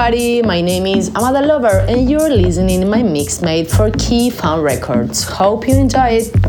Everybody, my name is Amada Lover and you're listening to my mix made for Keyfound Records. Hope you enjoy it.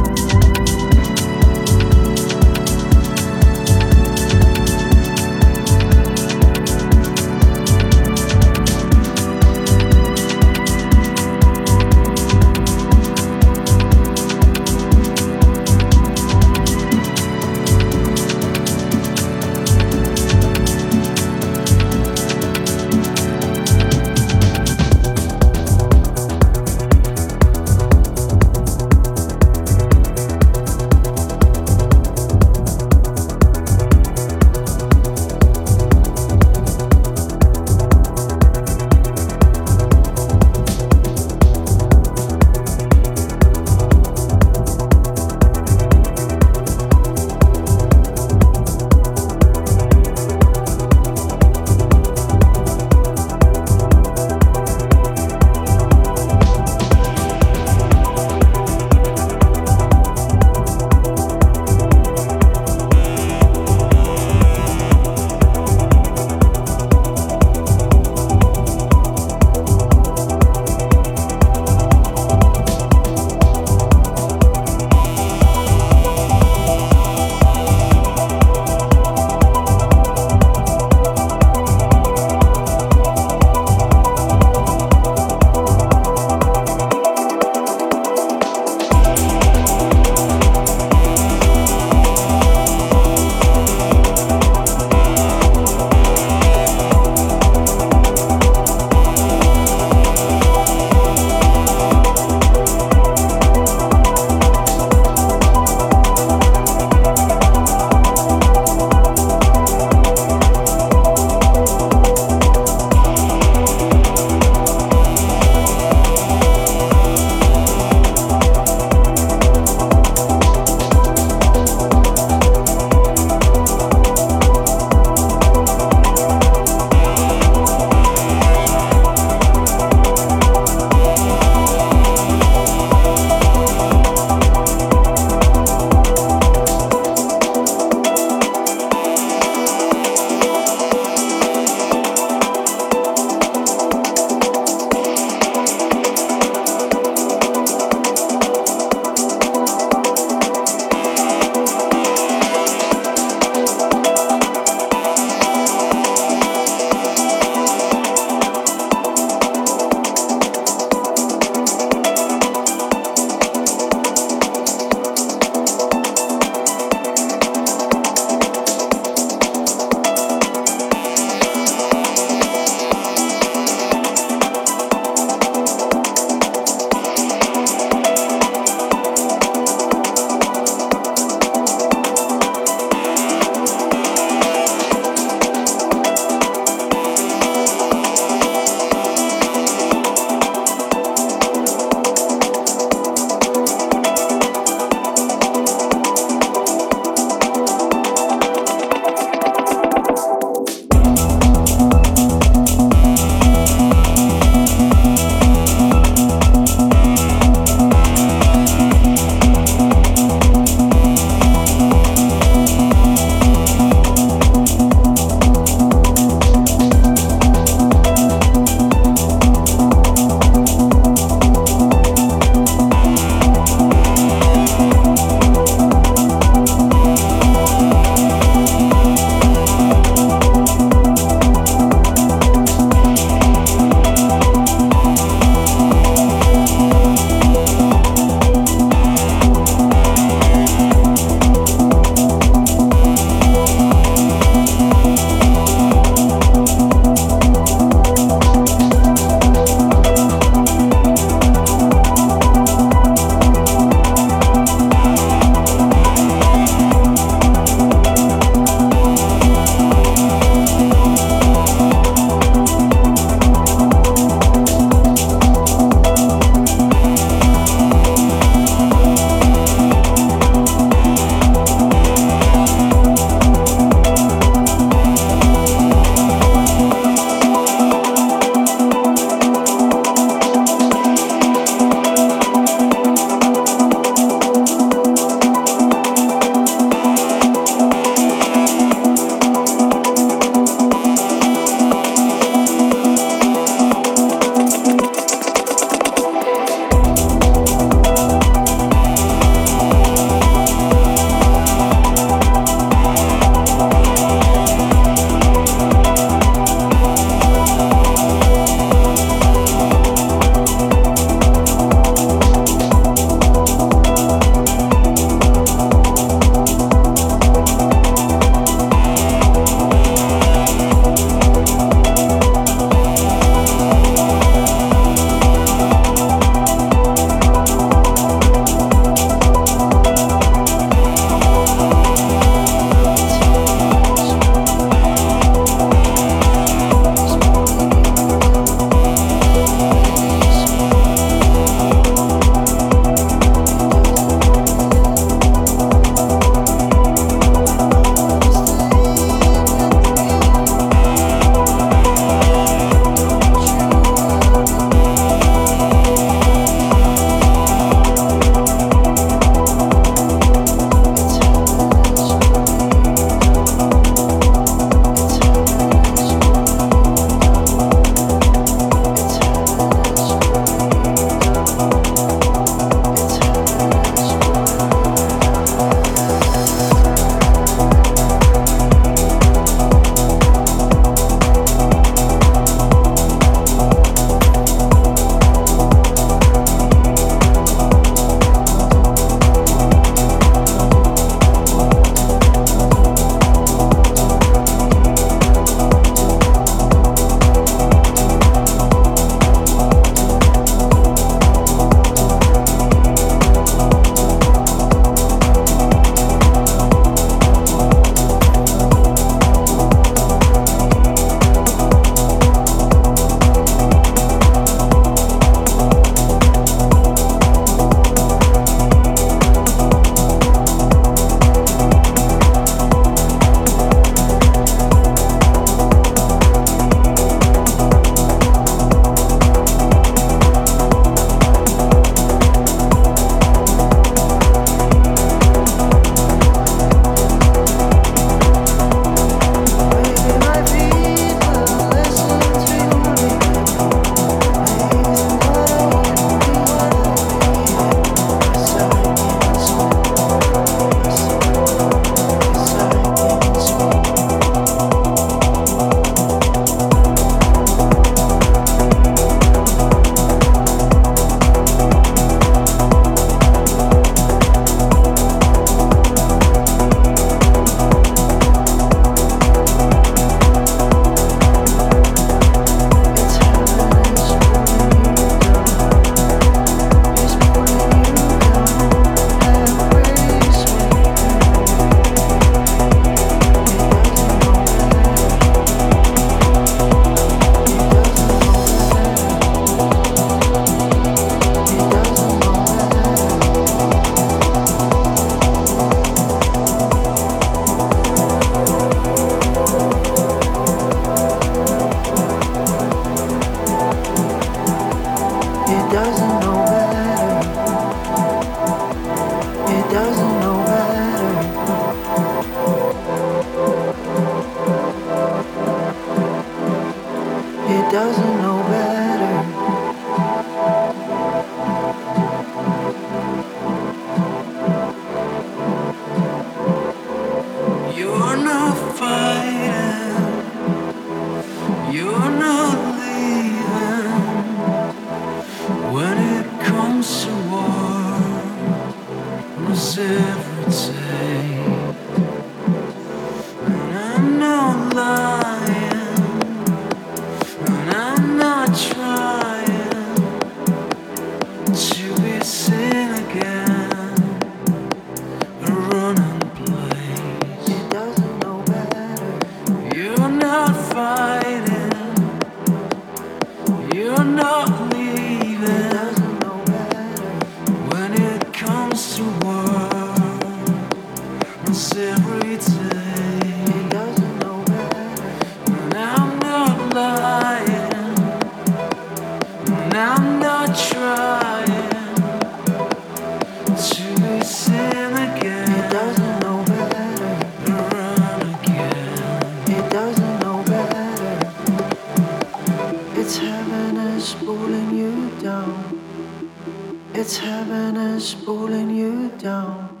down.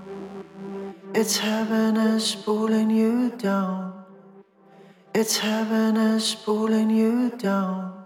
It's is pulling you down. It's heaven is pulling you down.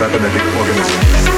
cybernetic organism.